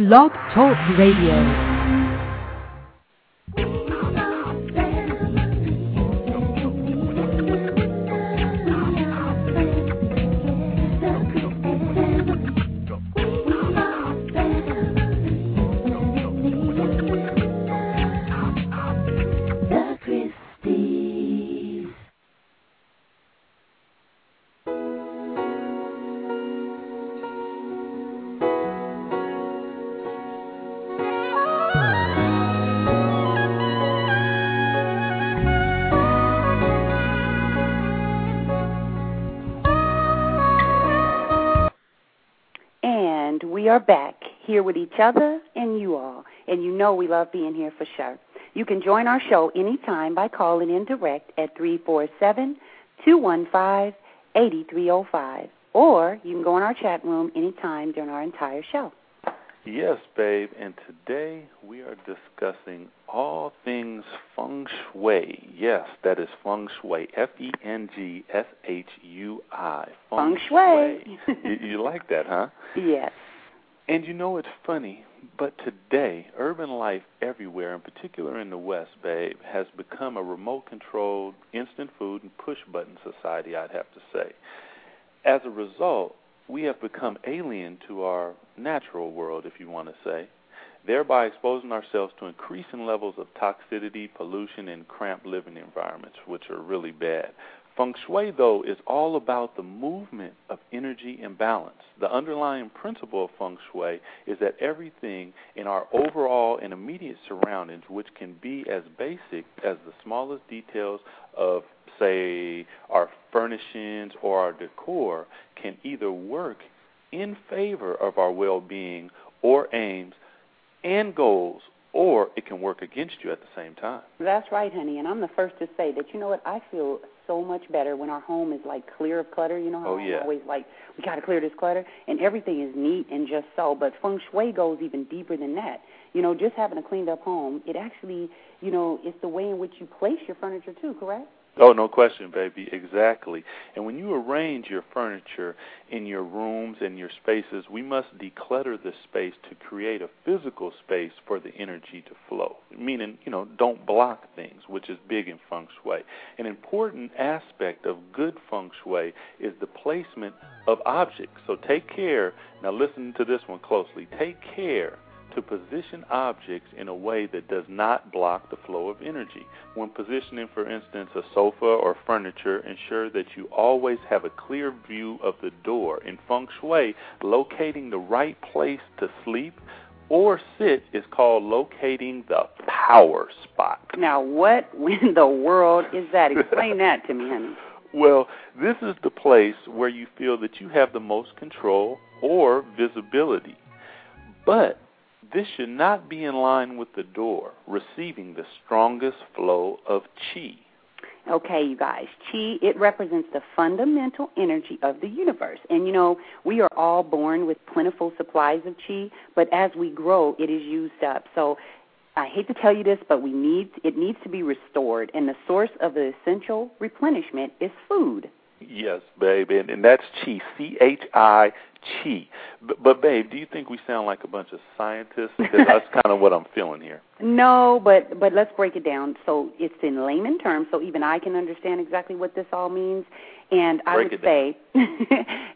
Blog Talk Radio. With each other and you all. And you know we love being here for sure. You can join our show anytime by calling in direct at 347 215 8305. Or you can go in our chat room anytime during our entire show. Yes, babe. And today we are discussing all things feng shui. Yes, that is feng shui. F E N G S H U I. Feng shui. you, you like that, huh? Yes. And you know, it's funny, but today, urban life everywhere, in particular in the West, babe, has become a remote controlled, instant food and push button society, I'd have to say. As a result, we have become alien to our natural world, if you want to say, thereby exposing ourselves to increasing levels of toxicity, pollution, and cramped living environments, which are really bad. Feng Shui, though, is all about the movement of energy and balance. The underlying principle of Feng Shui is that everything in our overall and immediate surroundings, which can be as basic as the smallest details of, say, our furnishings or our decor, can either work in favor of our well being or aims and goals or it can work against you at the same time. That's right, honey. And I'm the first to say that you know what I feel so much better when our home is like clear of clutter. You know how oh, yeah. I'm always like we got to clear this clutter, and everything is neat and just so. But feng shui goes even deeper than that. You know, just having a cleaned up home, it actually, you know, it's the way in which you place your furniture too. Correct? Oh, no question, baby. Exactly. And when you arrange your furniture in your rooms and your spaces, we must declutter the space to create a physical space for the energy to flow. Meaning, you know, don't block things, which is big in feng shui. An important aspect of good feng shui is the placement of objects. So take care. Now listen to this one closely. Take care to position objects in a way that does not block the flow of energy. When positioning, for instance, a sofa or furniture, ensure that you always have a clear view of the door. In feng shui, locating the right place to sleep or sit is called locating the power spot. Now, what in the world is that? Explain that to me, honey. Well, this is the place where you feel that you have the most control or visibility. But this should not be in line with the door, receiving the strongest flow of chi. Okay, you guys. Chi, it represents the fundamental energy of the universe. And you know, we are all born with plentiful supplies of chi, but as we grow, it is used up. So I hate to tell you this, but we need it needs to be restored, and the source of the essential replenishment is food. Yes, babe, and, and that's chi, C H I chi. But, but babe, do you think we sound like a bunch of scientists? Because that's kind of what I'm feeling here. No, but but let's break it down. So it's in layman terms, so even I can understand exactly what this all means. And I break would say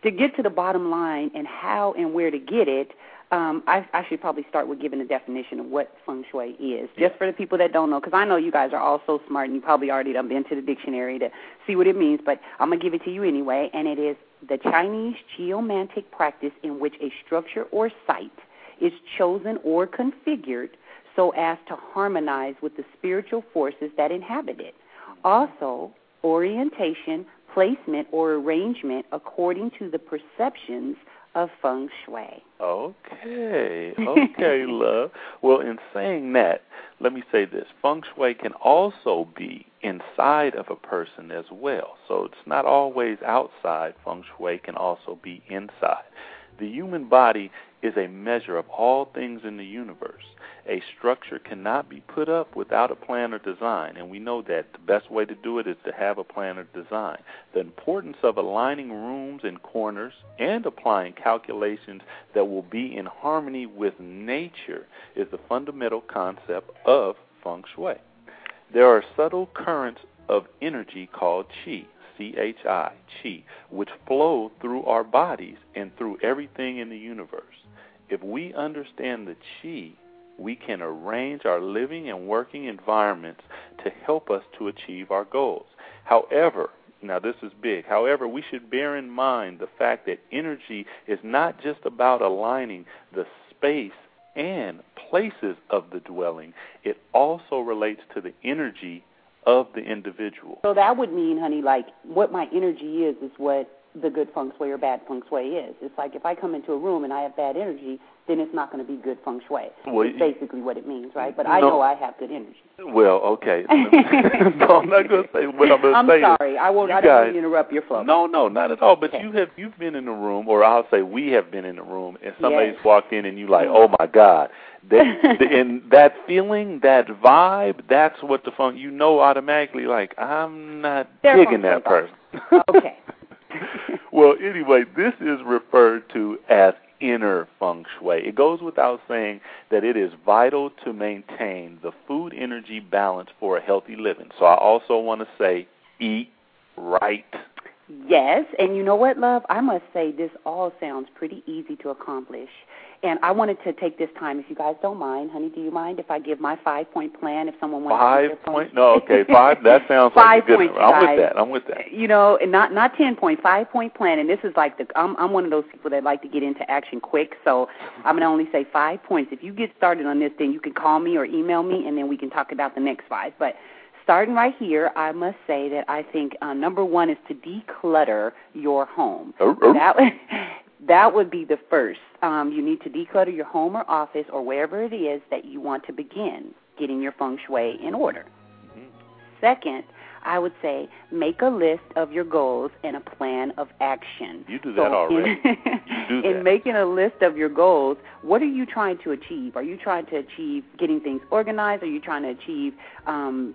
to get to the bottom line and how and where to get it um, I, I should probably start with giving a definition of what feng shui is, just for the people that don't know, because I know you guys are all so smart and you probably already done been to the dictionary to see what it means. But I'm gonna give it to you anyway, and it is the Chinese geomantic practice in which a structure or site is chosen or configured so as to harmonize with the spiritual forces that inhabit it. Also, orientation, placement, or arrangement according to the perceptions of feng shui. Okay, okay, love. Well, in saying that, let me say this feng shui can also be inside of a person as well. So it's not always outside, feng shui can also be inside. The human body is a measure of all things in the universe. A structure cannot be put up without a plan or design, and we know that the best way to do it is to have a plan or design. The importance of aligning rooms and corners and applying calculations that will be in harmony with nature is the fundamental concept of feng shui. There are subtle currents of energy called qi, C H I, chi, which flow through our bodies and through everything in the universe. If we understand the chi, we can arrange our living and working environments to help us to achieve our goals. However, now this is big. However, we should bear in mind the fact that energy is not just about aligning the space and places of the dwelling, it also relates to the energy of the individual. So that would mean, honey, like what my energy is is what the good feng shui or bad feng shui is. It's like if I come into a room and I have bad energy, then it's not going to be good feng shui. Well, That's basically what it means, right? But no. I know I have good energy. Well, okay. no, I'm not going to say what I'm going to I'm say. is sorry. I won't. I don't want to interrupt your flow. No, no, not at all. But Okay. you have you've been in the room, or I'll say we have been in the room, and somebody's Yes. walked in, and you're like, oh my God, that, and that feeling, that vibe, that's what the funk. You know automatically, like I'm not They're digging that person. Okay. well, anyway, this is referred to as inner feng shui. It goes without saying that it is vital to maintain the food energy balance for a healthy living. So I also want to say eat right. Yes, and you know what, love? I must say this all sounds pretty easy to accomplish. And I wanted to take this time, if you guys don't mind, honey, do you mind if I give my five point plan if someone wants Five to point? No, okay, five. That sounds like Five a good. points, one. I'm guys. with that. I'm with that. You know, and not not ten point, five point plan. And this is like the I'm I'm one of those people that like to get into action quick. So I'm gonna only say five points. If you get started on this, then you can call me or email me, and then we can talk about the next five. But starting right here, I must say that I think uh, number one is to declutter your home. Oh, oh. That would that would be the first. Um, you need to declutter your home or office or wherever it is that you want to begin getting your feng shui in order. Second, I would say make a list of your goals and a plan of action. You do So that already. In, You do in that. making a list of your goals, what are you trying to achieve? Are you trying to achieve getting things organized? Are you trying to achieve um,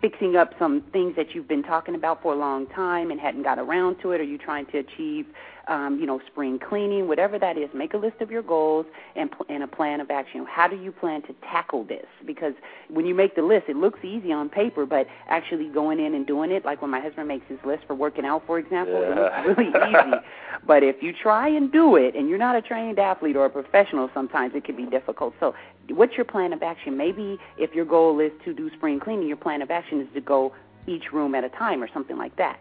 fixing up some things that you've been talking about for a long time and hadn't got around to it? Are you trying to achieve, um, you know, spring cleaning? Whatever that is, make a list of your goals and, pl- and a plan of action. How do you plan to tackle this? Because when you make the list, it looks easy on paper, but actually going in and doing it, like when my husband makes his list for working out, for example, it looks really easy. But if you try and do it, and you're not a trained athlete or a professional, sometimes it can be difficult. So, what's your plan of action? Maybe if your goal is to do spring cleaning, your plan of action is to go each room at a time or something like that.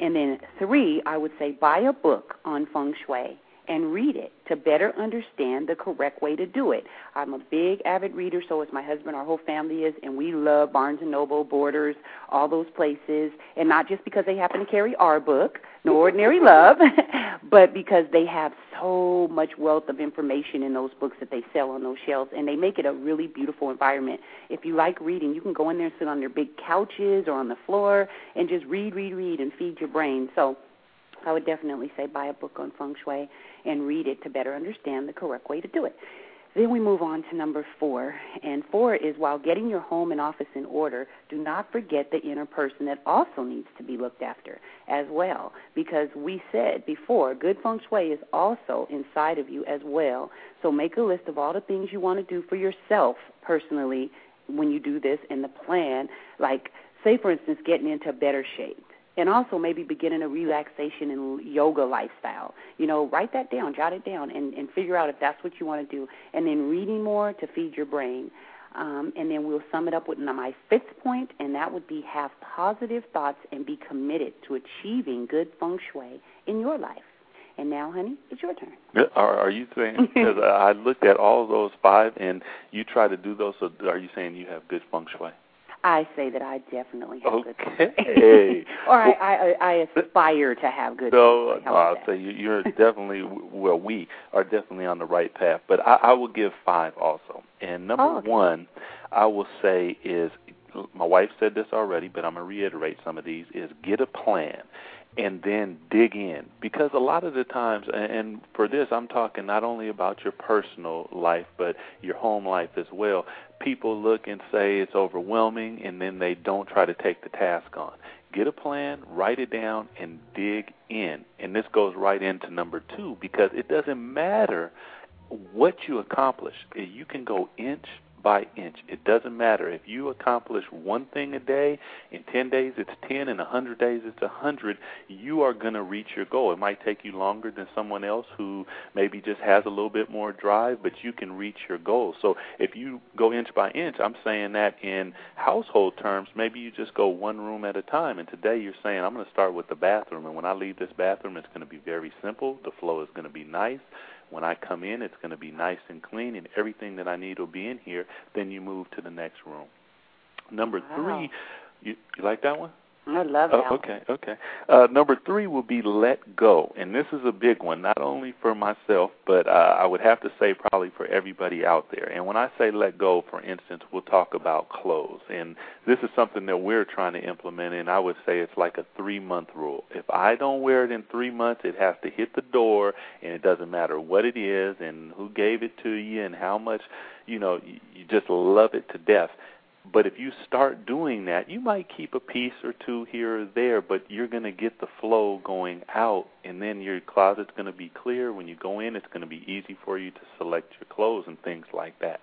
And then three, I would say buy a book on feng shui and read it to better understand the correct way to do it. I'm a big avid reader, so is my husband. Our whole family is, and we love Barnes and Noble, Borders, all those places, and not just because they happen to carry our book, No Ordinary Love, but because they have so much wealth of information in those books that they sell on those shelves, and they make it a really beautiful environment. If you like reading, you can go in there and sit on their big couches or on the floor and just read, read, read, and feed your brain. So I would definitely say buy a book on feng shui and read it to better understand the correct way to do it. Then we move on to number four. And four is while getting your home and office in order, do not forget the inner person that also needs to be looked after as well. Because we said before, good feng shui is also inside of you as well. So make a list of all the things you want to do for yourself personally when you do this and the plan. Like, say, for instance, getting into better shape and also maybe beginning a relaxation and yoga lifestyle. You know, write that down, jot it down, and, and figure out if that's what you want to do. And then reading more to feed your brain. Um, and then we'll sum it up with my fifth point, and that would be have positive thoughts and be committed to achieving good feng shui in your life. And now, honey, it's your turn. Are, are you saying? Because I looked at all those five, and you try to do those. So are you saying you have good feng shui? I say that I definitely have good feng shui. Okay. or I, I, I aspire to have good So feng shui. no, How I'll say you, you're definitely well. We are definitely on the right path. But I, I will give five also. And number Oh, okay. one, I will say is my wife said this already, but I'm gonna reiterate some of these. Is get a plan. And then dig in. Because a lot of the times and for this I'm talking not only about your personal life but your home life as well. People look and say it's overwhelming and then they don't try to take the task on. Get a plan write it down and dig in. And this goes right into number 2 because it doesn't matter what you accomplish. You can go inch by inch. It doesn't matter. If you accomplish one thing a day, in 10 days it's 10, in 100 days it's 100, you are going to reach your goal. It might take you longer than someone else who maybe just has a little bit more drive, but you can reach your goal. So if you go inch by inch, I'm saying that in household terms, maybe you just go one room at a time. And today you're saying, I'm going to start with the bathroom. And when I leave this bathroom, it's going to be very simple. The flow is going to be nice when I come in, it's going to be nice and clean, and everything that I need will be in here. Then you move to the next room. Number wow. three, you, you like that one? I love that. Oh, okay, okay. Uh, number three will be let go, and this is a big one, not only for myself, but uh, I would have to say probably for everybody out there. And when I say let go, for instance, we'll talk about clothes, and this is something that we're trying to implement. And I would say it's like a three-month rule. If I don't wear it in three months, it has to hit the door, and it doesn't matter what it is and who gave it to you and how much, you know, you, you just love it to death but if you start doing that, you might keep a piece or two here or there, but you're going to get the flow going out, and then your closet's going to be clear. When you go in, it's going to be easy for you to select your clothes and things like that.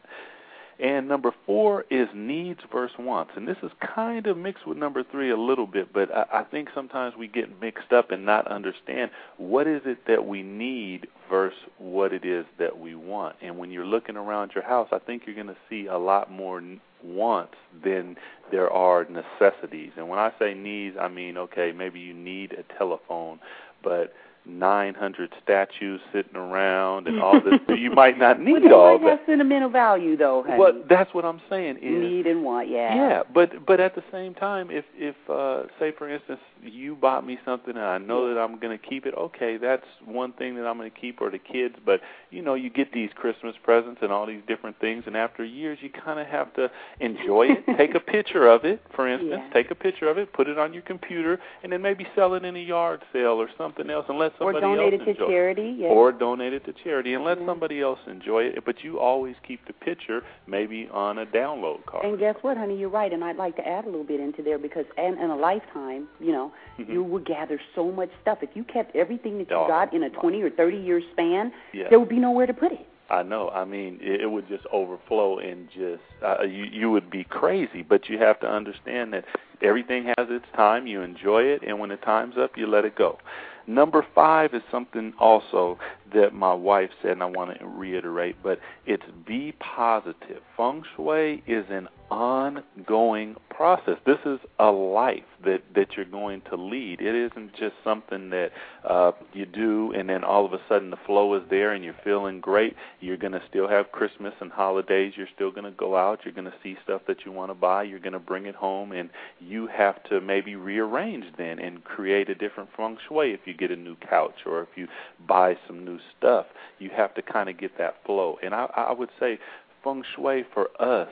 And number four is needs versus wants. And this is kind of mixed with number three a little bit, but I, I think sometimes we get mixed up and not understand what is it that we need versus what it is that we want. And when you're looking around your house, I think you're going to see a lot more wants than there are necessities. And when I say needs, I mean, okay, maybe you need a telephone, but – 900 statues sitting around and all this. you might not need well, all that. has sentimental value, though. Honey. Well, that's what I'm saying. Is, need and want, yeah. Yeah, but but at the same time, if if uh, say for instance you bought me something and I know yeah. that I'm going to keep it, okay, that's one thing that I'm going to keep, or the kids. But you know, you get these Christmas presents and all these different things, and after years, you kind of have to enjoy it. take a picture of it, for instance. Yeah. Take a picture of it, put it on your computer, and then maybe sell it in a yard sale or something else, and let somebody or donate else it enjoy to charity, yes. or donate it to charity, and let yeah. somebody else enjoy it. But you always keep the picture maybe on a download card. And guess what, honey? You're right, and I'd like to add a little bit into there because, and in a lifetime, you know, mm-hmm. you would gather so much stuff. If you kept everything that you oh, got in a 20 or 30 year span, yeah. there would be nowhere to put it. I know. I mean, it, it would just overflow and just uh, you you would be crazy. But you have to understand that everything has its time. You enjoy it, and when the time's up, you let it go. Number five is something also that my wife said, and I want to reiterate, but it's be positive. Feng Shui is an ongoing process. This is a life that that you're going to lead. It isn't just something that uh, you do and then all of a sudden the flow is there and you're feeling great. You're going to still have Christmas and holidays. You're still going to go out. You're going to see stuff that you want to buy. You're going to bring it home, and you have to maybe rearrange then and create a different feng shui if you get a new couch or if you buy some new stuff. You have to kind of get that flow. And I, I would say feng shui for us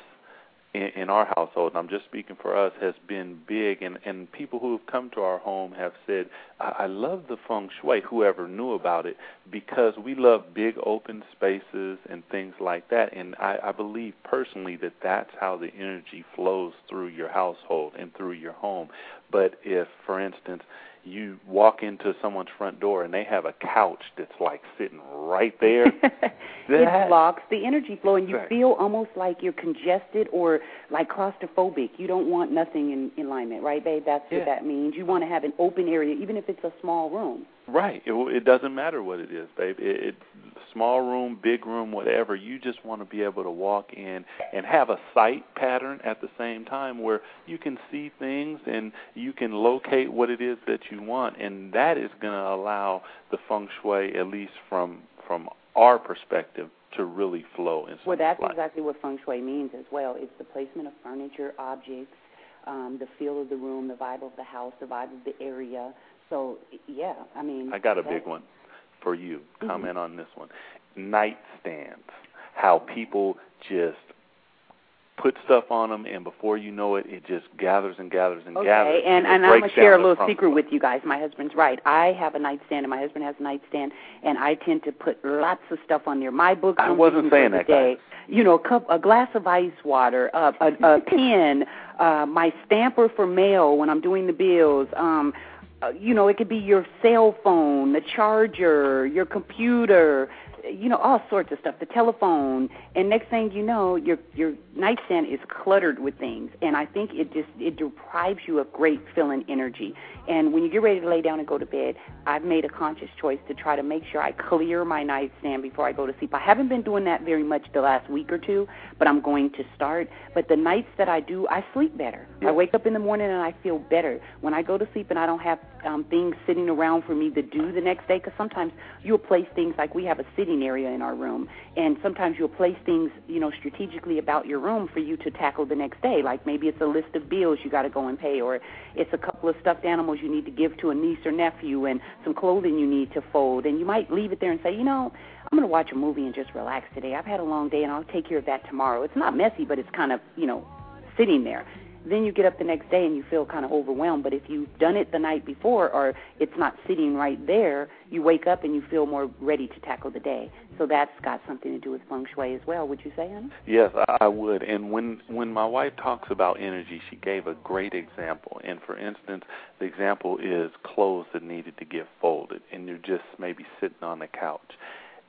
in, in our household, and I'm just speaking for us, has been big. And, and people who have come to our home have said, I, I love the feng shui, whoever knew about it, because we love big open spaces and things like that. And I, I believe personally that that's how the energy flows through your household and through your home. But if, for instance, you walk into someone's front door and they have a couch that's like sitting right there. it blocks the energy flow, and you right. feel almost like you're congested or like claustrophobic. You don't want nothing in, in alignment, right, babe? That's yeah. what that means. You want to have an open area, even if it's a small room. Right. It, it doesn't matter what it is, babe. It, it small room, big room, whatever. You just want to be able to walk in and have a sight pattern at the same time where you can see things and you can locate what it is that you want, and that is going to allow the feng shui, at least from from our perspective, to really flow in Well, that's life. exactly what feng shui means as well. It's the placement of furniture, objects, um, the feel of the room, the vibe of the house, the vibe of the area. So, yeah, I mean. I got a big one for you. Mm-hmm. Comment on this one. Nightstands. How people just put stuff on them, and before you know it, it just gathers and gathers and okay. gathers. Okay, and, and, and I'm going to share a little secret with you guys. My husband's right. I have a nightstand, and my husband has a nightstand, and I tend to put lots of stuff on there. My books. I wasn't saying that, day. guys. You know, a cup, a glass of ice water, uh, a, a pen, uh, my stamper for mail when I'm doing the bills. Um, Uh, you know, it could be your cell phone, the charger, your computer, you know, all sorts of stuff, the telephone, and next thing you know, your your nightstand is cluttered with things, and I think it just it deprives you of great feeling energy. And when you get ready to lay down and go to bed, I've made a conscious choice to try to make sure I clear my nightstand before I go to sleep. I haven't been doing that very much the last week or two, but I'm going to start. But the nights that I do, I sleep better. Yeah. I wake up in the morning and I feel better. When I go to sleep and I don't have um, things sitting around for me to do the next day, because sometimes you'll place things like we have a sitting area in our room, and sometimes you'll place things, you know, strategically about your room for you to tackle the next day. Like maybe it's a list of bills you got to go and pay, or it's a couple of stuffed animals you need to give to a niece or nephew, and some clothing you need to fold. And you might leave it there and say, you know, I'm going to watch a movie and just relax today. I've had a long day, and I'll take care of that tomorrow. It's not messy, but it's kind of, you know, sitting there. Then you get up the next day and you feel kind of overwhelmed. But if you've done it the night before or it's not sitting right there, you wake up and you feel more ready to tackle the day. So that's got something to do with feng shui as well. Would you say, Anna? Yes, I- would. And when when my wife talks about energy, she gave a great example. And for instance, the example is clothes that needed to get folded, and you're just maybe sitting on the couch.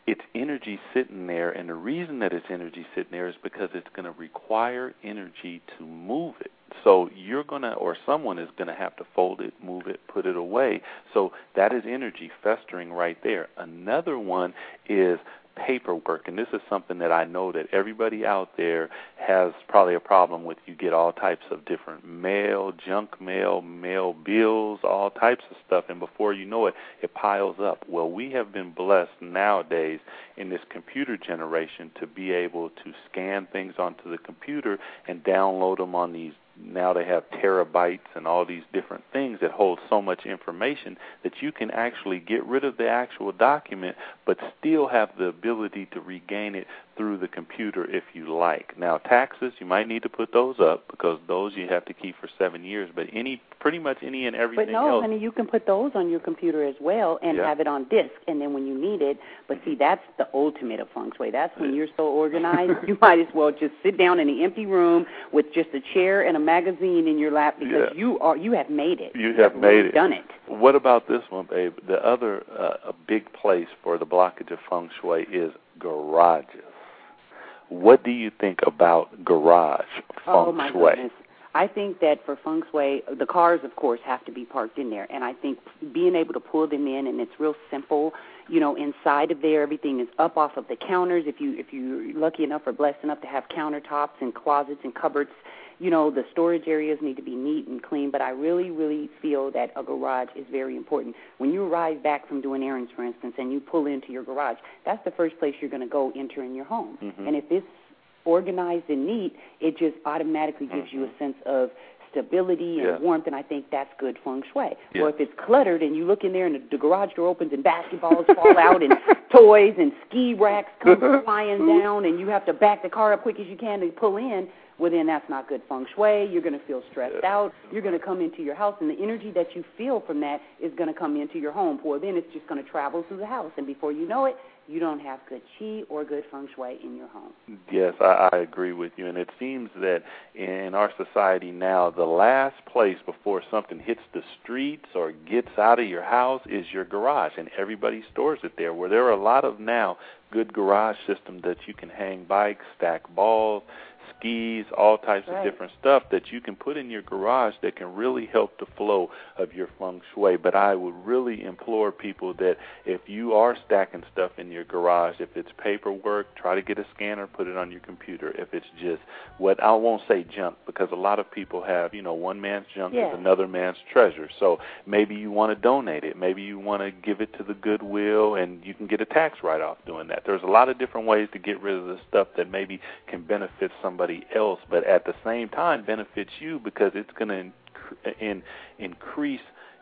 It's energy sitting there, and the reason that it's energy sitting there is because it's going to require energy to move it. So you're going to, or someone is going to have to fold it, move it, put it away. So that is energy festering right there. Another one is paperwork and this is something that I know that everybody out there has probably a problem with you get all types of different mail, junk mail, mail bills, all types of stuff and before you know it it piles up. Well, we have been blessed nowadays in this computer generation to be able to scan things onto the computer and download them on these now they have terabytes and all these different things that hold so much information that you can actually get rid of the actual document but still have the ability to regain it through the computer if you like. Now taxes you might need to put those up because those you have to keep for 7 years but any pretty much any and everything But no, else honey, you can put those on your computer as well and Yeah. have it on disk, and then when you need it. But see, that's the ultimate of feng shui. That's when you're so organized, you might as well just sit down in an empty room with just a chair and a magazine in your lap because Yeah. you are you have made it. You have made it. Done it. What about this one, babe? The other uh, a big place for the blockage of feng shui is garages. What do you think about garage feng oh my shui? goodness. I think that for feng shui, the cars, of course, have to be parked in there, and I think being able to pull them in, and it's real simple. You know, inside of there, everything is up off of the counters. If you if you're lucky enough or blessed enough to have countertops and closets and cupboards, you know, the storage areas need to be neat and clean. But I really, really feel that a garage is very important. When you arrive back from doing errands, for instance, and you pull into your garage, that's the first place you're going to go enter in your home. Mhm. And if it's organized and neat, it just automatically gives you a sense of stability and Yeah. warmth, and I think that's good feng shui. Yeah. Or if it's cluttered and you look in there and the, the garage door opens and basketballs fall out and toys and ski racks come flying down and you have to back the car up quick as you can to pull in, well then that's not good feng shui. You're going to feel stressed Yeah. out. You're going to come into your house and the energy that you feel from that is going to come into your home. Well then it's just going to travel through the house and before you know it, you don't have good chi or good feng shui in your home. Yes, I, I agree with you. And it seems that in our society now, the last place before something hits the streets or gets out of your house is your garage, and everybody stores it there. Where there are a lot of now good garage systems that you can hang bikes, stack balls, skis, all types Right. of different stuff that you can put in your garage that can really help the flow of your feng shui. But I would really implore people that if you are stacking stuff in your garage, if it's paperwork, try to get a scanner, put it on your computer. If it's just what I won't say junk because a lot of people have, you know, one man's junk Yeah. is another man's treasure. So maybe you want to donate it, maybe you want to give it to the Goodwill, and you can get a tax write-off doing that. There's a lot of different ways to get rid of the stuff that maybe can benefit somebody else, but at the same time benefits you because it's going to in, increase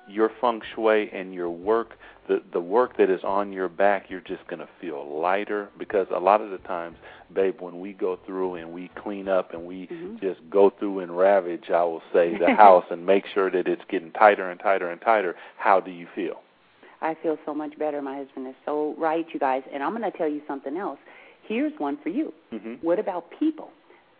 your feng shui and your work, the the work that is on your back, you're just going to feel lighter because a lot of the times, babe, when we go through and we clean up and we Mhm. just go through and ravage, I will say, the house and make sure that it's getting tighter and tighter and tighter. How do you feel? I feel so much better. My husband is so right, you guys. And I'm going to tell you something else. Here's one for you. Mm-hmm. What about people?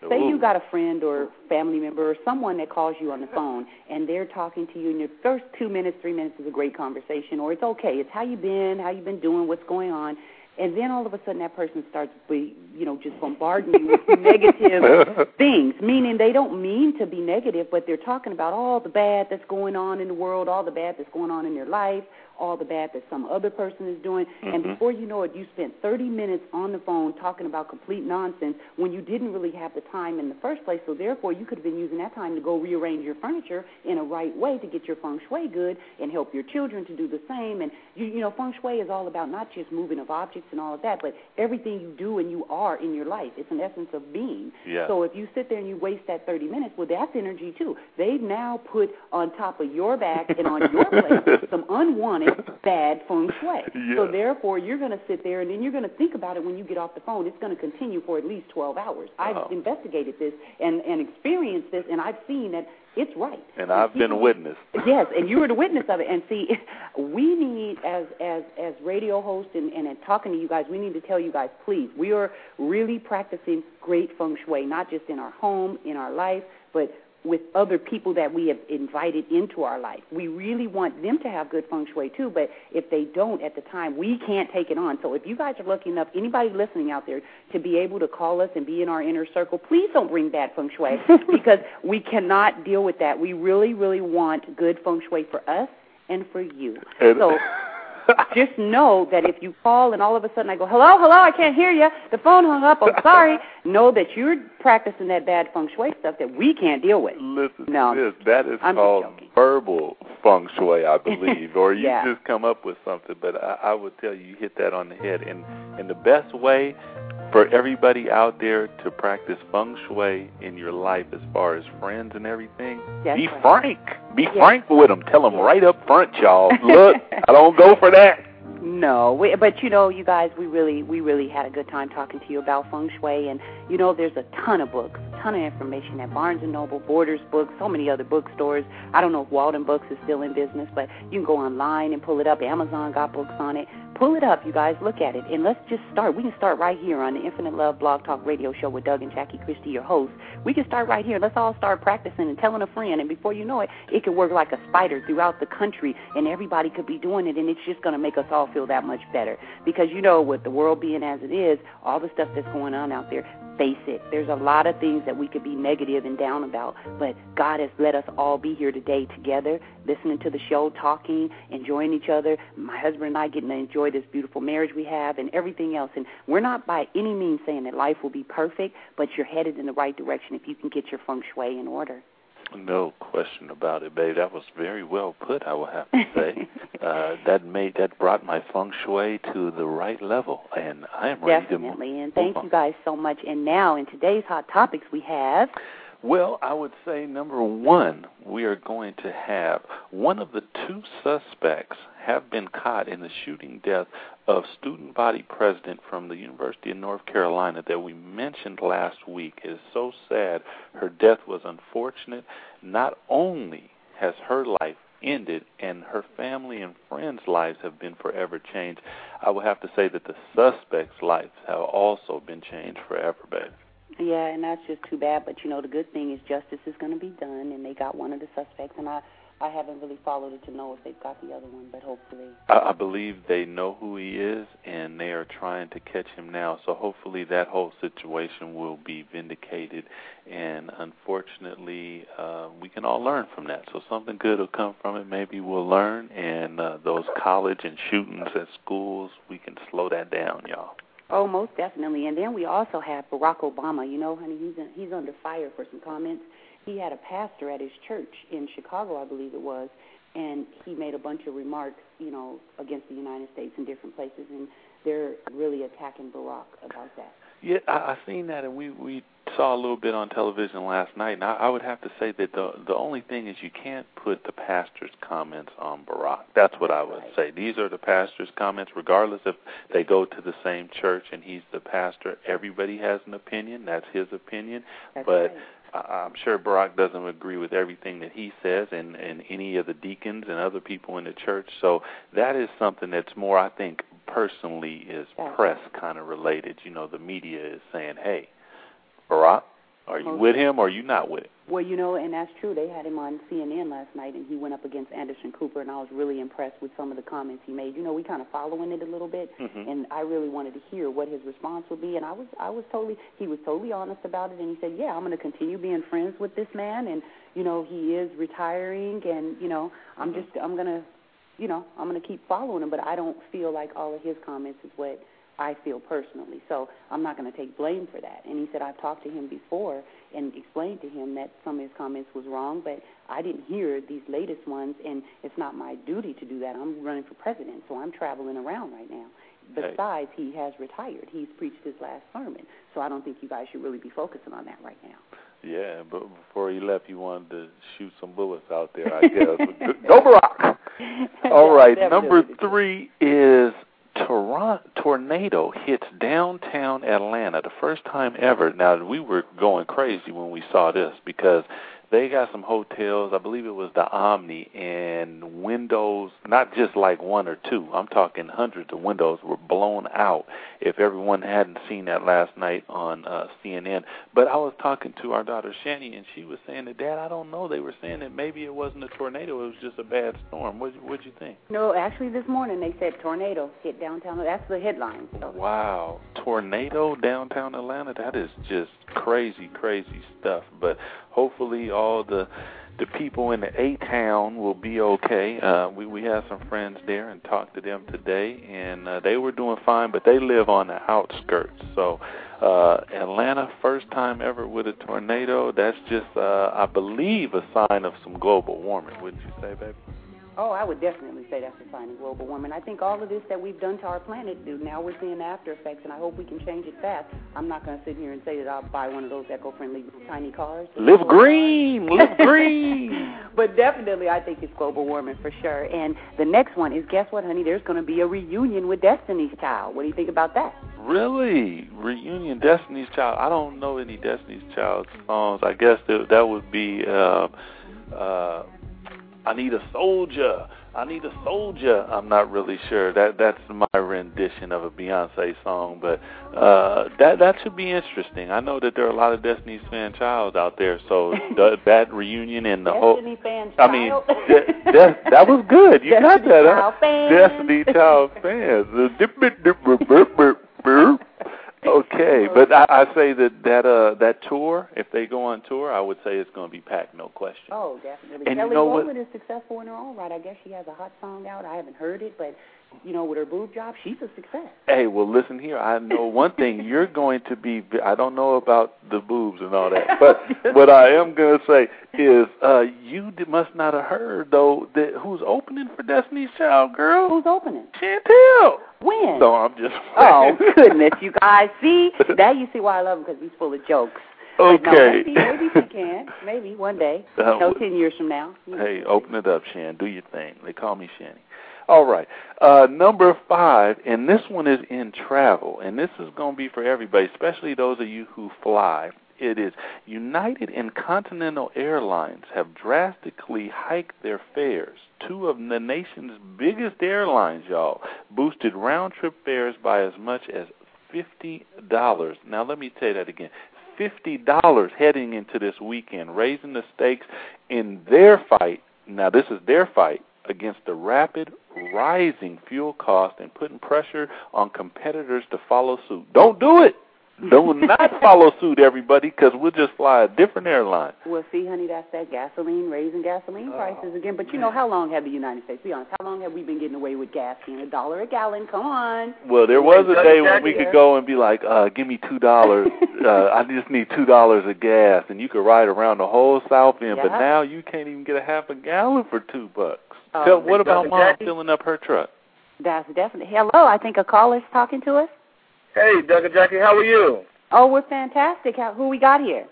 Say you got a friend or family member or someone that calls you on the phone and they're talking to you and your first two minutes, three minutes is a great conversation or it's okay. It's how you been, how you been doing, what's going on. And then all of a sudden that person starts be you know, just bombarding you with negative things, meaning they don't mean to be negative, but they're talking about all the bad that's going on in the world, all the bad that's going on in your life, all the bad that some other person is doing. And Mhm. before you know it, you spent 30 minutes on the phone talking about complete nonsense when you didn't really have the time in the first place. So therefore, you could have been using that time to go rearrange your furniture in a right way to get your feng shui good and help your children to do the same. And you, you know, feng shui is all about not just moving of objects and all of that, but everything you do and you are in your life. It's an essence of being. Yeah. So if you sit there and you waste that 30 minutes, well, that's energy too. They've now put on top of your back and on your plate some unwanted bad feng shui. So therefore, you're going to sit there and then you're going to think about it when you get off the phone. It's going to continue for at least 12 hours. I've Wow. investigated this and and experienced this, and I've seen that it's right. And I've been a witness. Yes, and you were the witness of it. And see, we need as as as radio hosts and, and and talking to you guys, we need to tell you guys, please, we are really practicing great feng shui, not just in our home, in our life, but with other people that we have invited into our life. We really want them to have good feng shui too, but if they don't at the time, we can't take it on. So if you guys are lucky enough, anybody listening out there, to be able to call us and be in our inner circle, please don't bring bad feng shui because we cannot deal with that. We really, really want good feng shui for us and for you. And- So just know that if you call and all of a sudden I go, hello, hello, I can't hear you. The phone hung up. I'm oh, sorry. know that you're practicing that bad feng shui stuff that we can't deal with. Listen No. to this. That is I'm called verbal feng shui, I believe, or you Yeah. just come up with something. But I, I would tell you, you hit that on the head. And and the best way for everybody out there to practice feng shui in your life, as far as friends and everything, That's be right. frank. Be Yeah. frank with them. Tell them right up front, y'all. Look, I don't go for that. No, we, but you know, you guys, we really, we really had a good time talking to you about feng shui, and you know, there's a ton of books, a ton of information at Barnes and Noble, Borders Books, so many other bookstores. I don't know if Walden Books is still in business, but you can go online and pull it up. Amazon got books on it. Pull it up, you guys. Look at it, and let's just start. We can start right here on the Infinite Love Blog Talk Radio Show with Doug and Jackie Christie, your hosts. We can start right here. Let's all start practicing and telling a friend, and before you know it, it could work like a spider throughout the country, and everybody could be doing it, and it's just going to make us all feel that much better. Because you know, with the world being as it is, all the stuff that's going on out there, face it, there's a lot of things that we could be negative and down about, but God has let us all be here today together, listening to the show, talking, enjoying each other. My husband and I getting to enjoy this beautiful marriage we have and everything else. And we're not by any means saying that life will be perfect, but you're headed in the right direction if you can get your feng shui in order. No question about it, babe. That was very well put. I will have to say uh, that made that brought my feng shui to the right level, and I am ready to move. Definitely. And thank on. you guys so much. And now, in today's hot topics, we have. Well, I would say number one, we are going to have one of the two suspects have been caught in the shooting death of student body president from the University of North Carolina that we mentioned last week. It is so sad. Her death was unfortunate. Not only has her life ended and her family and friends' lives have been forever changed, I would have to say that the suspects' lives have also been changed forever, babe. Yeah, and that's just too bad. But you know, the good thing is justice is going to be done, and they got one of the suspects. And I, I haven't really followed it to know if they've got the other one, but hopefully. I, I believe they know who he is, and they are trying to catch him now. So hopefully that whole situation will be vindicated, and unfortunately, uh, we can all learn from that. So something good will come from it. Maybe we'll learn, and uh, those college and shootings at schools, we can slow that down, y'all. Oh, most definitely. And then we also have Barack Obama. You know, honey, he's in, he's under fire for some comments. He had a pastor at his church in Chicago, I believe it was, and he made a bunch of remarks, you know, against the United States in different places, and they're really attacking Barack about that. Yeah, I, I seen that, and we we saw a little bit on television last night, and I, I would have to say that the the only thing is you can't put the pastor's comments on Barack. That's what I would Right. say. These are the pastor's comments, regardless if they go to the same church and he's the pastor. Everybody has an opinion. That's his opinion. That's but right. I'm sure Barack doesn't agree with everything that he says, and and any of the deacons and other people in the church. So that is something that's more, I think, personally is press kind of related. You know, the media is saying, "Hey, Barack, are you Most- with him or are you not with him?" Well, you know, and that's true. They had him on CNN last night, and he went up against Anderson Cooper, and I was really impressed with some of the comments he made. You know, we kind of following it a little bit, Mhm. and I really wanted to hear what his response would be. And I was, I was totally, he was totally honest about it, and he said, "Yeah, I'm going to continue being friends with this man, and you know, he is retiring, and you know, I'm Mhm. just, I'm going to, you know, I'm going to keep following him, but I don't feel like all of his comments is what." I feel personally. So I'm not going to take blame for that. And he said I've talked to him before and explained to him that some of his comments was wrong, but I didn't hear these latest ones, and it's not my duty to do that. I'm running for president, so I'm traveling around right now. Besides, he has retired. He's preached his last sermon, so I don't think you guys should really be focusing on that right now. Yeah, but before he left, he wanted to shoot some bullets out there. I guess. Go Barack. All right, number three is tornado hits downtown Atlanta. The first time ever. Now we were going crazy when we saw this because they got some hotels. I believe it was the Omni and windows, not just like one or two. I'm talking hundreds of windows were blown out. If everyone hadn't seen that last night on uh, CNN, but I was talking to our daughter Shani, and she was saying that Dad, I don't know. They were saying that maybe it wasn't a tornado; it was just a bad storm. What what'd you think? No, actually, this morning they said tornado hit downtown. That's the headline. So. Wow, tornado downtown Atlanta. That is just crazy, crazy stuff. But hopefully, all the the people in the A town will be okay. Uh, we we have some friends there and talked to them today, and uh, they were doing fine. But they live on the outskirts, so. Uh, Atlanta, first time ever with a tornado. That's just, uh, I believe, a sign of some global warming. Wouldn't you say, baby? Oh, I would definitely say that's a sign of global warming. I think all of this that we've done to our planet, dude, now we're seeing the after effects, and I hope we can change it fast. I'm not going to sit here and say that I'll buy one of those eco-friendly tiny cars. Live green, live green. but definitely, I think it's global warming for sure. And the next one is, guess what, honey? There's going to be a reunion with Destiny's Child. What do you think about that? Really? Reunion Destiny's Child. I don't know any Destiny's Child songs. I guess that that would be uh uh I need a soldier. I need a soldier. I'm not really sure. That that's my rendition of a Beyonce song, but uh that that should be interesting. I know that there are a lot of Destiny's fan child out there, so th- that reunion and the whole Destiny fan I mean, child. that, that that was good. You got Destiny that, huh? Child fans. Destiny Child fans. Okay, but I, I say that that uh that tour, if they go on tour, I would say it's going to be packed, no question. Oh, definitely. And you Kelly know what- Rowland is successful in her own right. I guess she has a hot song out. I haven't heard it, but you know, with her boob job, she's a success. Hey, well, listen here. I know one thing. You're going to be. I don't know about the boobs and all that, but what I am going to say is, uh you must not have heard though that who's opening for Destiny's Child, girl? Who's opening? Chantel. When? So I'm just. Oh goodness, you guys! See, now you see why I love him because he's full of jokes. But no, Okay. maybe, maybe she can. Maybe one day. Uh, no, ten years from now. Hey, open it up, Shan. Do your thing. They call me Shanny. All right. Uh, number five, and this one is in travel, and this is going to be for everybody, especially those of you who fly. It is United and Continental Airlines have drastically hiked their fares. Two of the nation's biggest airlines, y'all, boosted round trip fares by as much as fifty dollars. Now let me say that again. Fifty dollars heading into this weekend, raising the stakes in their fight. Now this is their fight against the rapid rising fuel cost and putting pressure on competitors to follow suit. Don't do it. Do not follow suit, everybody, because we'll just fly a different airline. Well, see, honey, that's that gasoline raising gasoline Oh, prices again. But you know, how long have the United States? Be honest, how long have we been getting away with gas being a dollar a gallon? Come on. Well, there was a day when we could go and be like, uh, "Give me two dollars. uh, I just need two dollars of gas," and you could ride around the whole South End. But now you can't even get a half a gallon for two bucks. Oh, Tell, what about Dr. mom Jackie? filling up her truck? That's definitely. Hello, I think a caller's talking to us. Hey, Doug and Jackie, how are you? Oh, we're fantastic. How, who we got here?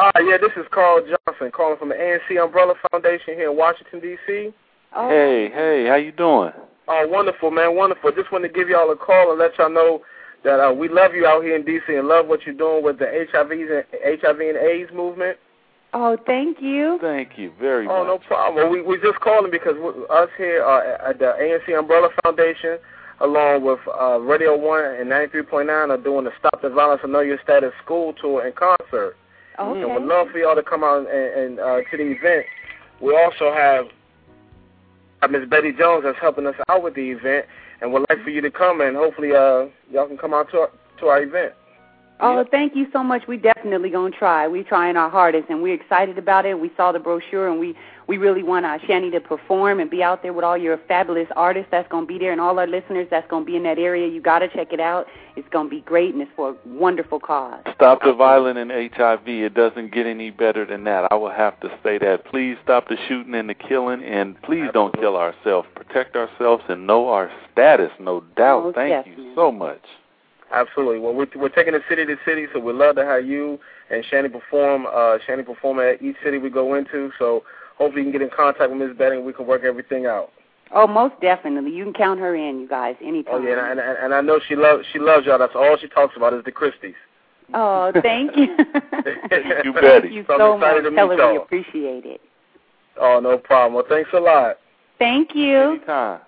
Uh, yeah, this is Carl Johnson calling from the ANC Umbrella Foundation here in Washington, D.C. Oh. Hey, hey, how you doing? Oh, wonderful, man, wonderful. Just wanted to give y'all a call and let y'all know that uh, we love you out here in D.C. and love what you're doing with the HIVs and HIV and AIDS movement. Oh, thank you. Thank you very Oh, much. Oh, no problem. We we just calling because we, us here uh, at the ANC Umbrella Foundation, along with uh, Radio One and 93.9, are doing the Stop the Violence and Know Your Status school tour and concert. Okay. And we'd love for y'all to come out and, and uh, to the event. We also have uh, Miss Betty Jones that's helping us out with the event, and we'd like for you to come and hopefully uh, y'all can come out to our, to our event. Oh, thank you so much. We definitely gonna try. We're trying our hardest, and we're excited about it. We saw the brochure, and we we really want uh, Shani to perform and be out there with all your fabulous artists that's gonna be there, and all our listeners that's gonna be in that area. You gotta check it out. It's gonna be great, and it's for a wonderful cause. Stop the violence and HIV. It doesn't get any better than that. I will have to say that. Please stop the shooting and the killing, and please don't kill ourselves. Protect ourselves and know our status, no doubt. Most Thank you so much. Absolutely. Well, we're, we're taking it city to city, so we'd love to have you and Shani perform. Uh, Shani perform at each city we go into. So hopefully you can get in contact with Miss Betty and we can work everything out. Oh, most definitely. You can count her in, you guys, anytime. Oh yeah, and, and, and I know she loves she loves y'all. That's all she talks about is the Christies. Oh, thank you. You Betty. Thank you So so much. to Tell her we appreciate it. Oh, no problem. Well, thanks a lot. Thank you. Anytime.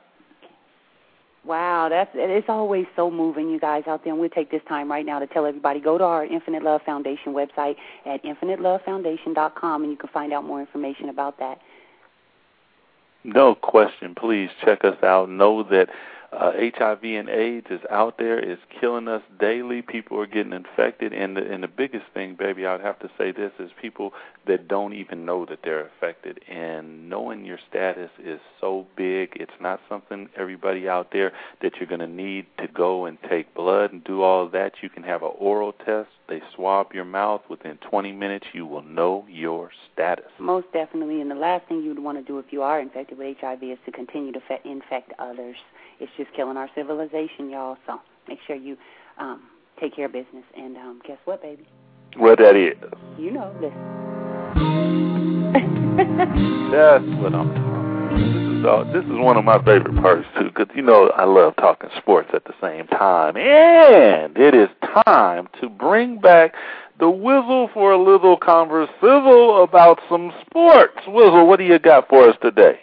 Wow, that's it's always so moving, you guys out there. And we'll take this time right now to tell everybody go to our Infinite Love Foundation website at infinitelovefoundation.com, and you can find out more information about that. No question. Please check us out. Know that uh, HIV and AIDS is out there. It's killing us daily. People are getting infected, and the and the biggest thing, baby, I'd have to say this is people that don't even know that they're affected. And knowing your status is so big. It's not something everybody out there that you're going to need to go and take blood and do all that. You can have an oral test. They swab your mouth. Within 20 minutes, you will know your status. Most definitely, and the last thing you would want to do if you are infected with HIV is to continue to fe- infect others. It's just killing our civilization, y'all. So make sure you um, take care of business. And um, guess what, baby? What that is. You know this. That's what I'm talking about. This is, all, this is one of my favorite parts, too, because, you know, I love talking sports at the same time. And it is time to bring back the Wizzle for a little conversival about some sports. Wizzle, what do you got for us today?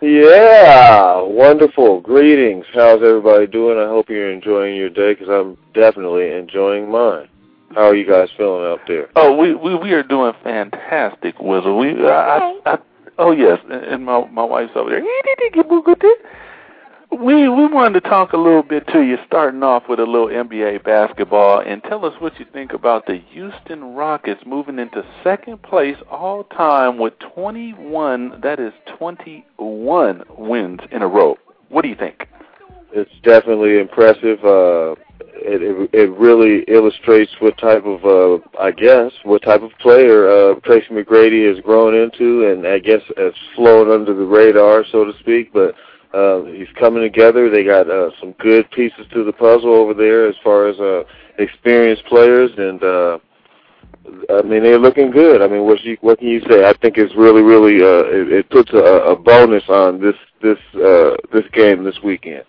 Yeah, wonderful. Greetings. How's everybody doing? I hope you're enjoying your day because I'm definitely enjoying mine. How are you guys feeling out there? Oh, we we, we are doing fantastic, Wizzle. We I, I, oh yes, and my my wife's over there. We we wanted to talk a little bit to you, starting off with a little NBA basketball, and tell us what you think about the Houston Rockets moving into second place all time with 21. That is 21 wins in a row. What do you think? It's definitely impressive. Uh, it, it it really illustrates what type of uh, I guess what type of player uh, Tracy McGrady has grown into, and I guess has flown under the radar, so to speak. But uh, he's coming together. They got uh, some good pieces to the puzzle over there as far as uh, experienced players, and uh, I mean they're looking good. I mean, what you what can you say? I think it's really really uh, it, it puts a, a bonus on this this uh, this game this weekend.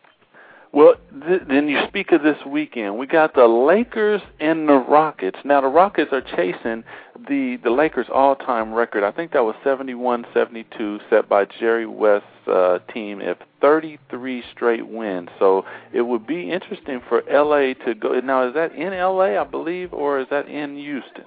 Well, th- then you speak of this weekend. We got the Lakers and the Rockets. Now the Rockets are chasing the the Lakers all-time record. I think that was 71-72 set by Jerry West's uh, team of 33 straight wins. So it would be interesting for LA to go. Now is that in LA, I believe, or is that in Houston?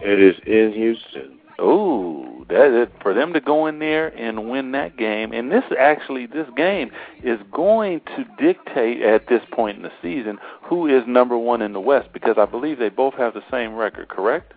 It is in Houston. Ooh, that is, it for them to go in there and win that game, and this actually this game is going to dictate at this point in the season who is number one in the West because I believe they both have the same record, correct?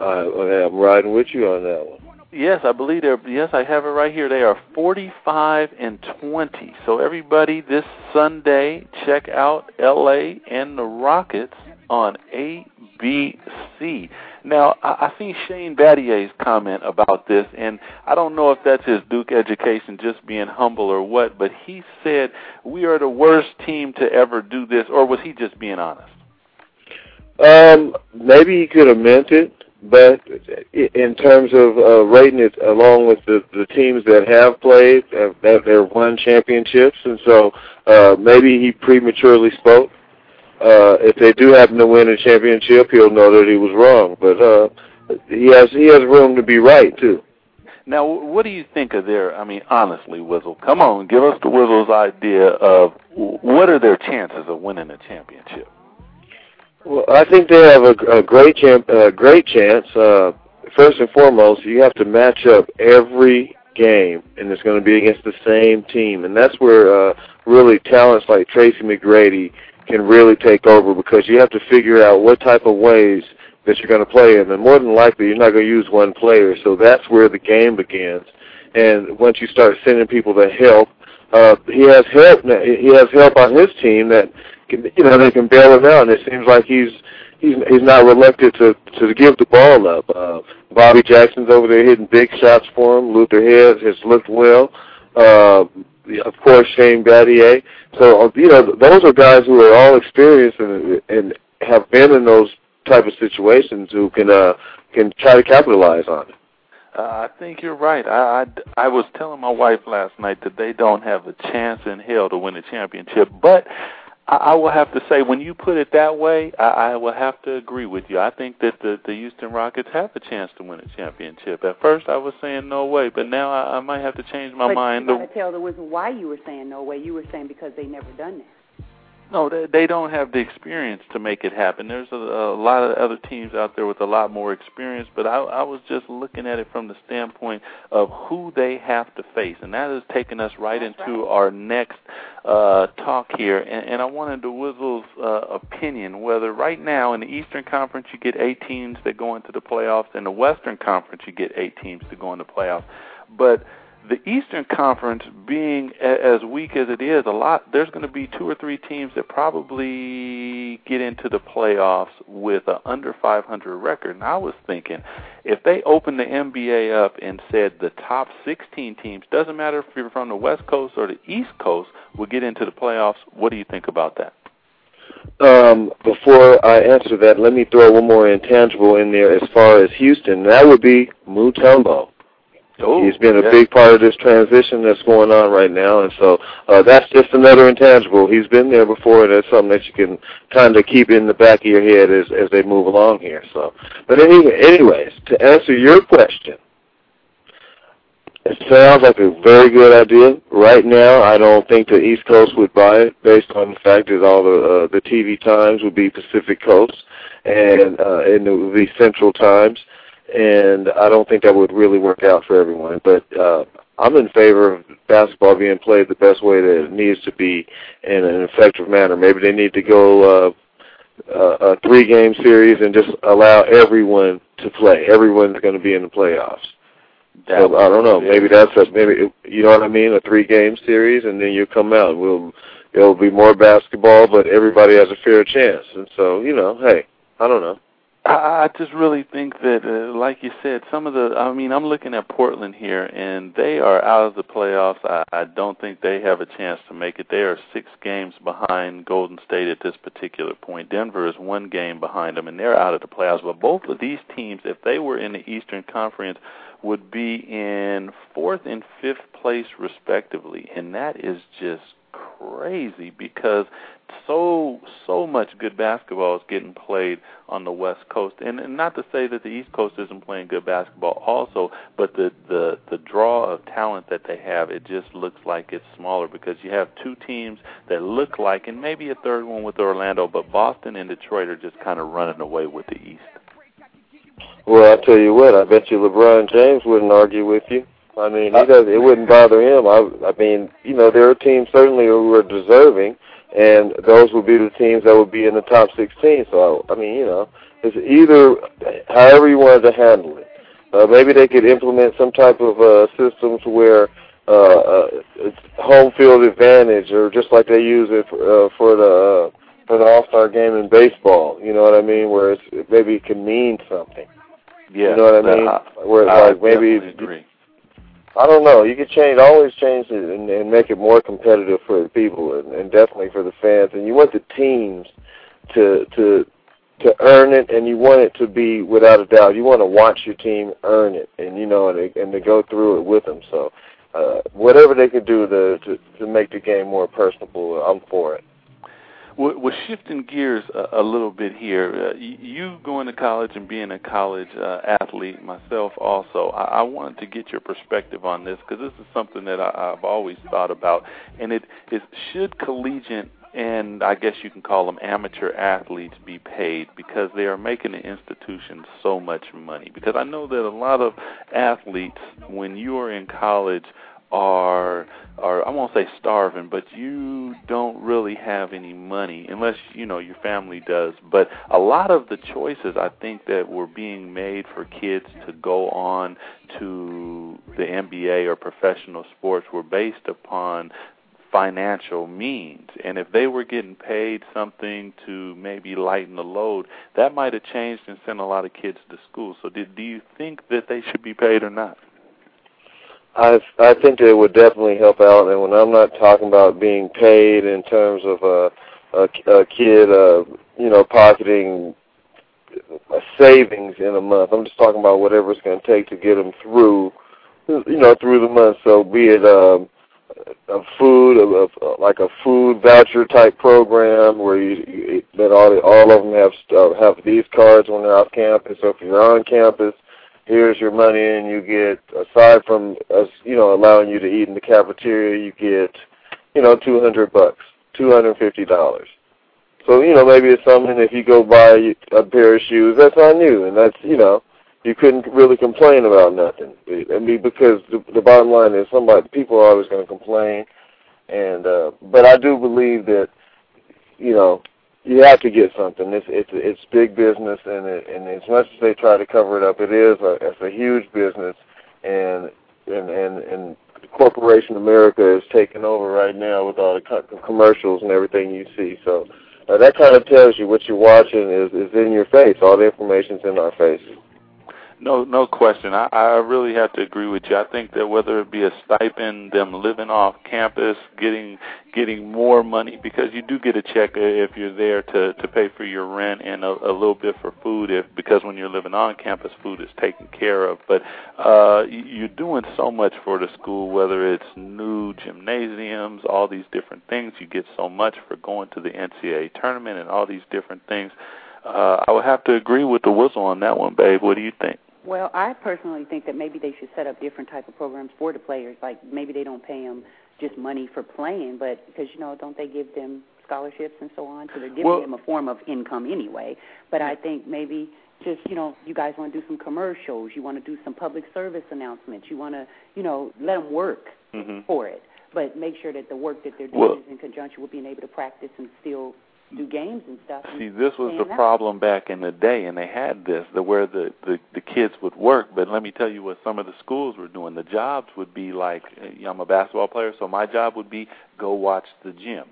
Uh, I'm riding with you on that one. Yes, I believe they're. Yes, I have it right here. They are 45 and 20. So everybody, this Sunday, check out L.A. and the Rockets on ABC. Now, I, I see Shane Battier's comment about this, and I don't know if that's his Duke education just being humble or what, but he said we are the worst team to ever do this, or was he just being honest? Um, maybe he could have meant it, but in terms of uh, rating it along with the, the teams that have played, that they've won championships, and so uh, maybe he prematurely spoke. Uh, if they do happen to win a championship, he'll know that he was wrong. But uh, he has he has room to be right too. Now, what do you think of their? I mean, honestly, Wizzle, come on, give us the Wizzle's idea of what are their chances of winning a championship. Well, I think they have a, a great champ, a great chance. Uh, first and foremost, you have to match up every game, and it's going to be against the same team, and that's where uh, really talents like Tracy McGrady can really take over because you have to figure out what type of ways that you're going to play in, and more than likely you're not going to use one player, so that's where the game begins. And once you start sending people to help, uh, he has help. He has help on his team that can, you know they can bail him out, and it seems like he's he's he's not reluctant to to give the ball up. Uh, Bobby Jackson's over there hitting big shots for him. Luther Head has looked well. Uh, of course, Shane Battier. So uh, you know those are guys who are all experienced and and have been in those type of situations who can uh can try to capitalize on it. Uh, I think you're right. I, I, I was telling my wife last night that they don't have a chance in hell to win a championship, but I, I will have to say when you put it that way, I, I will have to agree with you. I think that the the Houston Rockets have a chance to win a championship. At first, I was saying no way, but now I, I might have to change my but mind. You got to tell the Wizards why you were saying no way. You were saying because they never done that. No, they, they don't have the experience to make it happen. There's a, a lot of other teams out there with a lot more experience, but I, I was just looking at it from the standpoint of who they have to face, and that has taken us right That's into right. our next uh, talk here. And, and I wanted to Wizzle's uh, opinion whether right now in the Eastern Conference you get eight teams that go into the playoffs, in the Western Conference you get eight teams to go into the playoffs, but the Eastern Conference being as weak as it is, a lot there's going to be two or three teams that probably get into the playoffs with a under 500 record. And I was thinking, if they opened the NBA up and said the top 16 teams, doesn't matter if you're from the West Coast or the East Coast, will get into the playoffs. What do you think about that? Um, before I answer that, let me throw one more intangible in there as far as Houston. That would be Mutombo. Oh, He's been a yeah. big part of this transition that's going on right now, and so uh, that's just another intangible. He's been there before, and that's something that you can kind of keep in the back of your head as as they move along here. So, but anyway, anyways, to answer your question, it sounds like a very good idea. Right now, I don't think the East Coast would buy it, based on the fact that all the uh, the TV times would be Pacific Coast, and uh, and it would be Central times and I don't think that would really work out for everyone. But uh, I'm in favor of basketball being played the best way that it needs to be in an effective manner. Maybe they need to go uh, uh, a three-game series and just allow everyone to play. Everyone's going to be in the playoffs. That So, I don't know. Maybe that's a maybe you know what I mean. A three-game series, and then you come out. We'll it'll be more basketball, but everybody has a fair chance. And so you know, hey, I don't know. I, just really think that, uh, like you said, some of the. I mean, I'm looking at Portland here, and they are out of the playoffs. I, I don't think they have a chance to make it. They are six games behind Golden State at this particular point. Denver is one game behind them, and they're out of the playoffs. But both of these teams, if they were in the Eastern Conference, would be in fourth and fifth place respectively, and that is just crazy because so so much good basketball is getting played on the West Coast, and, and not to say that the East Coast isn't playing good basketball also, but the the the draw of talent that they have, it just looks like it's smaller because you have two teams that look like, and maybe a third one with Orlando, but Boston and Detroit are just kind of running away with the East. Well, I tell you what, I bet you LeBron James wouldn't argue with you. I mean, he does. It wouldn't bother him. I, I mean, you know, there are teams certainly who are deserving, and those would be the teams that would be in the top 16. So, I mean, you know, it's either however you wanted to handle it. Uh, maybe they could implement some type of uh, systems where uh, uh, home field advantage, or just like they use it for, uh, for the uh, for the All Star game in baseball. You know what I mean? Where it's, maybe it can mean something. Yeah, You know what I mean? I, Where I like maybe agree. I don't know. You could change, always change it and, and make it more competitive for the people and, and definitely for the fans. And you want the teams to to to earn it, and you want it to be without a doubt. You want to watch your team earn it, and you know, and, and to go through it with them. So, uh, whatever they can do to, to to make the game more personable, I'm for it. We're we're shifting gears a, a little bit here. Uh, you going to college and being a college uh, athlete, myself also. I, I wanted to get your perspective on this because this is something that I, I've always thought about, and it is should collegiate and I guess you can call them amateur athletes be paid because they are making the institution so much money. Because I know that a lot of athletes, when you are in college, are are I won't say starving, but you don't really have any money unless you know your family does. But a lot of the choices I think that were being made for kids to go on to the NBA or professional sports were based upon financial means. And if they were getting paid something to maybe lighten the load, that might have changed and sent a lot of kids to school. So, did, do you think that they should be paid or not? I I think it would definitely help out. And when I'm not talking about being paid in terms of a a, a kid, uh, you know, pocketing savings in a month. I'm just talking about whatever it's going to take to get them through, you know, through the month. So be it um, a food, a, a, like a food voucher type program where you, you that all all of them have uh, have these cards when they're off campus. So if you're on campus, here's your money, and you get aside from us, you know, allowing you to eat in the cafeteria, you get, you know, two hundred bucks, two hundred fifty dollars. So you know maybe it's something if you go buy a pair of shoes, that's on you, and that's you know you couldn't really complain about nothing. I mean, because the, the bottom line is somebody people are always going to complain, and uh, but I do believe that you know you have to get something. It's it's it's big business, and it, and as much as they try to cover it up, it is a it's a huge business, and and and and corporation America is taking over right now with all the co- commercials and everything you see. So uh, that kind of tells you what you're watching is is in your face. All the information's in our faces. No, no question. I, I really have to agree with you. I think that whether it be a stipend, them living off campus, getting getting more money because you do get a check if you're there to to pay for your rent and a, a little bit for food if because when you're living on campus, food is taken care of. But uh, you're doing so much for the school, whether it's new gymnasiums, all these different things. You get so much for going to the NCAA tournament and all these different things. Uh, I would have to agree with the Wizzle on that one, babe. What do you think? Well, I personally think that maybe they should set up different type of programs for the players. Like maybe they don't pay them just money for playing, but because you know, don't they give them scholarships and so on? So they're giving well, them a form of income anyway. But I think maybe just you know, you guys want to do some commercials, you want to do some public service announcements, you want to you know let them work mm-hmm. for it, but make sure that the work that they're doing well, is in conjunction with being able to practice and still do games and stuff. See, this was the problem back in the day, and they had this, the where the, the the kids would work. But let me tell you what some of the schools were doing. The jobs would be like, uh, I'm a basketball player, so my job would be go watch the gym.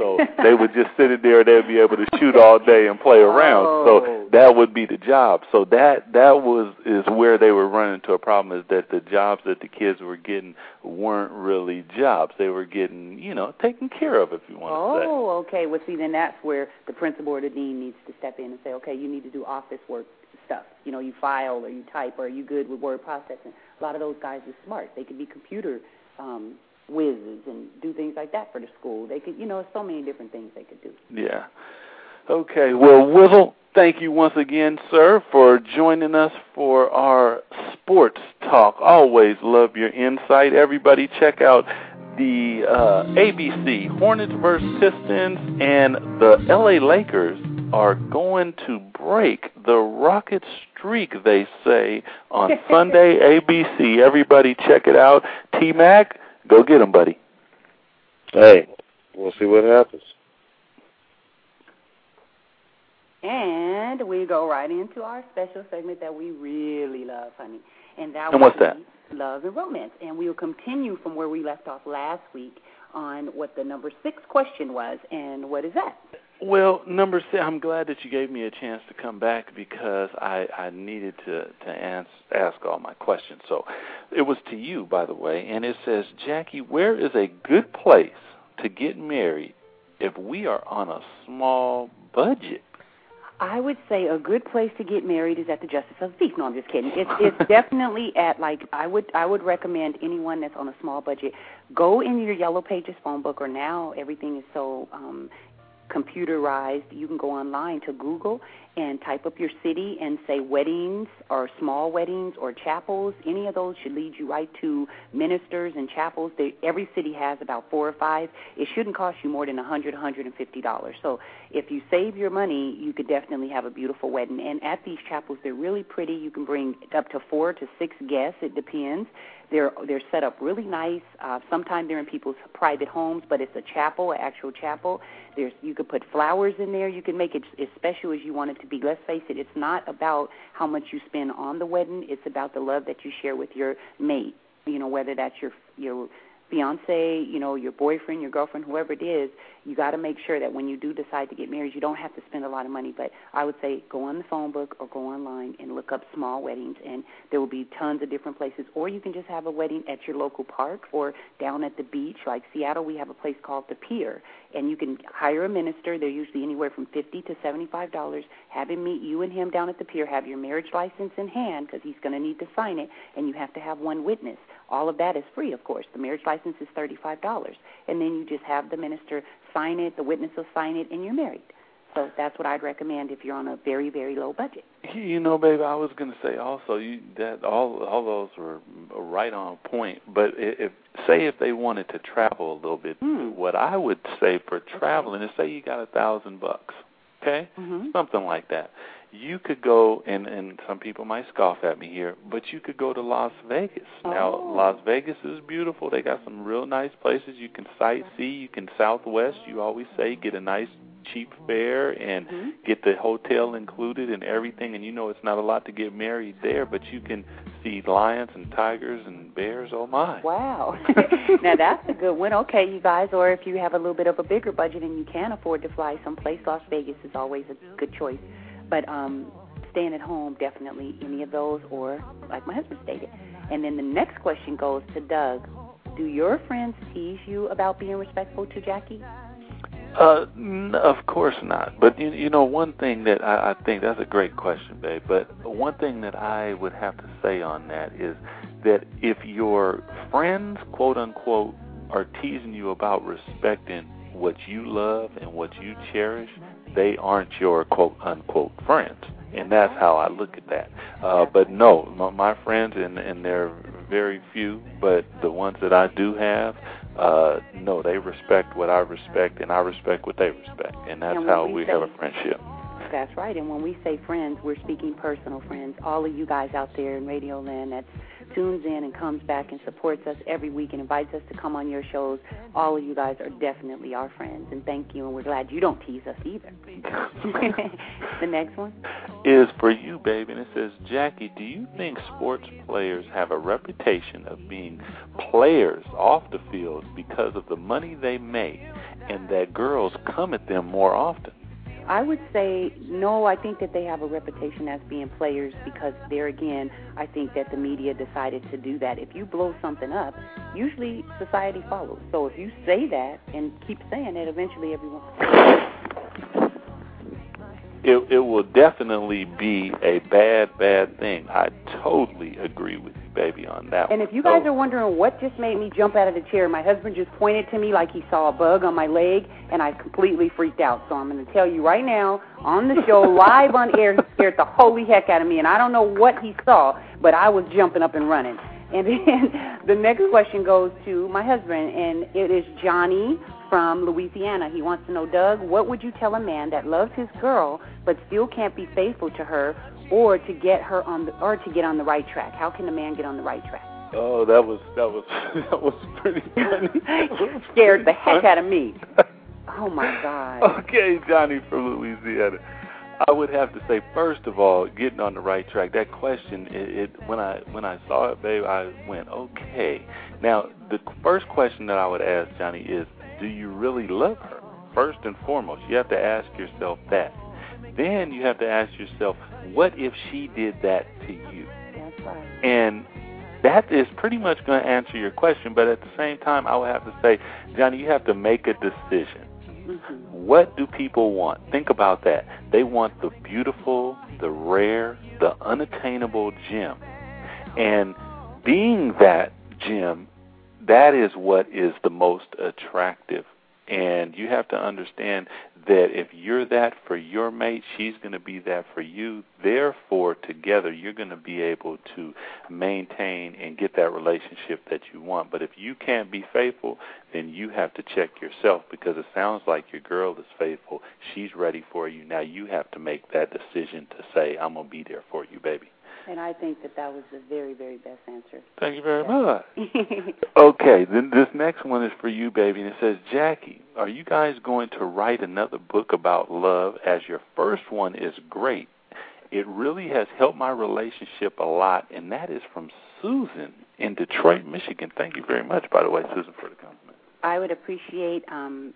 So they would just sit in there. And they'd be able to shoot all day and play around. Oh. So that would be the job. So that that was is where they were running into a problem is that the jobs that the kids were getting weren't really jobs. They were getting you know taken care of, if you want oh, to say. Oh, okay. Well, see, then that's where the principal or the dean needs to step in and say, okay, you need to do office work stuff. You know, you file or you type or are you good with word processing. A lot of those guys are smart. They could be computer um, whizzes and do things like that for the school. They could, you know, so many different things they could do. Yeah. Okay. Well, Wizzle, thank you once again, sir, for joining us for our sports talk. Always love your insight. Everybody, check out the uh, ABC Hornets versus Pistons and the LA Lakers are going to break the rocket streak, they say, on Sunday ABC. Everybody check it out. T Mac, Go get him, buddy. Hey, we'll see what happens. And we go right into our special segment that we really love, honey. And that and what's that? Love and romance. And we will continue from where we left off last week on what the number six question was. And what is that? Well, number six, I'm glad that you gave me a chance to come back because I, I needed to, to ask, ask all my questions. So it was to you, by the way, and it says, Jackie, where is a good place to get married if we are on a small budget? I would say a good place to get married is at the Justice of the Peace. No, I'm just kidding. It's it's definitely at like I would I would recommend anyone that's on a small budget go in your Yellow Pages phone book or now everything is so um computerized. You can go online to Google and type up your city and say weddings or small weddings or chapels. Any of those should lead you right to ministers and chapels. They, every city has about four or five. It shouldn't cost you more than a hundred, hundred and fifty dollars. So if you save your money, you could definitely have a beautiful wedding. And at these chapels, they're really pretty. You can bring up to four to six guests. It depends. They're they're set up really nice. Uh, sometimes they're in people's private homes, but it's a chapel, an actual chapel. There's you could put flowers in there. You can make it as special as you want it to be. Let's face it, it's not about how much you spend on the wedding. It's about the love that you share with your mate. You know, whether that's your your fiance, you know, your boyfriend, your girlfriend, whoever it is, you got to make sure that when you do decide to get married, you don't have to spend a lot of money. But I would say go on the phone book or go online and look up small weddings, and there will be tons of different places. Or you can just have a wedding at your local park or down at the beach. Like Seattle, we have a place called the Pier, and you can hire a minister. They're usually anywhere from fifty to seventy-five dollars. Have him meet you and him down at the pier. Have your marriage license in hand because he's going to need to sign it, and you have to have one witness. All of that is free, of course. The marriage license is thirty-five dollars, and then you just have the minister sign it, the witness will sign it, and you're married. So that's what I'd recommend if you're on a very, very low budget. You know, baby, I was going to say also you that all all those were right on point. But if say if they wanted to travel a little bit, Hmm. what I would say for traveling is say you got a thousand bucks, okay, Mm-hmm. something like that. You could go, and and some people might scoff at me here, but you could go to Las Vegas. Now, Oh. Las Vegas is beautiful. They got some real nice places you can sightsee. You can Southwest. You always say get a nice cheap fare and Mhm. get the hotel included and everything. And you know it's not a lot to get married there, but you can see lions and tigers and bears. Oh my! Wow. now that's a good one. Okay, you guys, or if you have a little bit of a bigger budget and you can afford to fly someplace, Las Vegas is always a good choice. But um staying at home, definitely any of those or like my husband stated. And then the next question goes to Doug. Do your friends tease you about being respectful to Jackie? Uh, n- of course not. But you, you know, one thing that I, I think that's a great question, babe. But one thing that I would have to say on that is that if your friends, quote unquote, are teasing you about respecting what you love and what you cherish, they aren't your quote unquote friends. And that's how I look at that. Uh, but no, my, my friends, and, and they're very few, but the ones that I do have, uh, no, they respect what I respect, and I respect what they respect, and that's And how we we have a friendship. That's right. And when we say friends, we're speaking personal friends. All of you guys out there in Radio Land that tunes in and comes back and supports us every week and invites us to come on your shows, all of you guys are definitely our friends. And thank you. And we're glad you don't tease us either. the next one? Is for you, baby, and it says, Jackie, do you think sports players have a reputation of being players off the field because of the money they make, and that girls come at them more often? I would say no. I think that they have a reputation as being players because there again, I think that the media decided to do that. If you blow something up, usually society follows. So if you say that and keep saying it, eventually everyone. It, it will definitely be a bad, bad thing. I totally agree with you, baby, on that And one. if you guys Oh. are wondering what just made me jump out of the chair, my husband just pointed to me like he saw a bug on my leg, and I completely freaked out. So I'm going to tell you right now on the show, live on air, he scared the holy heck out of me, and I don't know what he saw, but I was jumping up and running. And then the next question goes to my husband, and it is Johnny from Louisiana. He wants to know, Doug, what would you tell a man that loves his girl but still can't be faithful to her, or to get her on the, or to get on the right track? How can a man get on the right track? Oh, that was that was that was pretty funny. Scared the heck out of me. Oh my God. Okay, Johnny from Louisiana. I would have to say, first of all, getting on the right track. That question, it, it when I when I saw it, babe, I went, okay. Now, the first question that I would ask Johnny is, do you really love her? First and foremost, you have to ask yourself that. Then you have to ask yourself, what if she did that to you? Right. And that is pretty much going to answer your question. But at the same time, I would have to say, Johnny, you have to make a decision. hmm what do people want? Think about that. They want the beautiful, the rare, the unattainable gem. And being that gem, that is what is the most attractive. And you have to understand that if you're that for your mate, she's going to be that for you. Therefore, together, you're going to be able to maintain and get that relationship that you want. But if you can't be faithful, then you have to check yourself because it sounds like your girl is faithful. She's ready for you. Now you have to make that decision to say, I'm going to be there for you, baby. And I think that that was the very, very best answer. Thank you very much. okay, then this next one is for you, baby, and it says, Jackie, are you guys going to write another book about love? As your first one is great. It really has helped my relationship a lot, and that is from Susan in Detroit, Michigan. Thank you very much, by the way, Susan, for the compliment. I would appreciate um,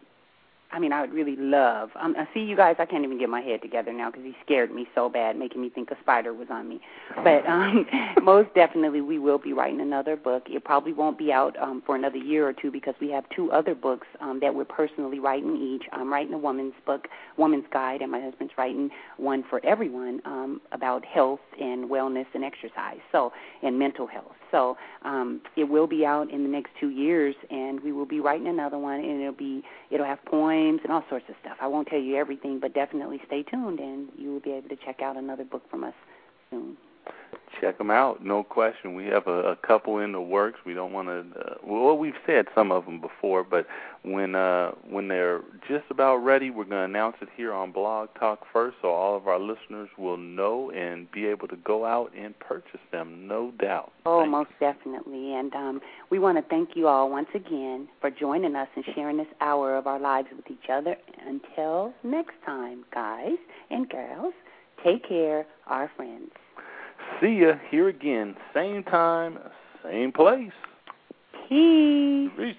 I mean, I would really love. Um, I see you guys. I can't even get my head together now because he scared me so bad, making me think a spider was on me. But um, most definitely, we will be writing another book. It probably won't be out um, for another year or two because we have two other books um, that we're personally writing each. I'm writing a woman's book, Woman's Guide, and my husband's writing one for everyone um, about health and wellness and exercise, so and mental health. So um, it will be out in the next two years, and we will be writing another one, and it'll be it'll have poems and all sorts of stuff. I won't tell you everything, but definitely stay tuned, and you will be able to check out another book from us soon check them out. No question. We have a, a couple in the works. We don't want to. Uh, well, we've said some of them before, but when uh, when they're just about ready, we're going to announce it here on Blog Talk first, so all of our listeners will know and be able to go out and purchase them. No doubt. Oh, most definitely. And um, we want to thank you all once again for joining us and sharing this hour of our lives with each other. Until next time, guys and girls, take care, our friends. See ya here again, same time, same place. Peace. Peace.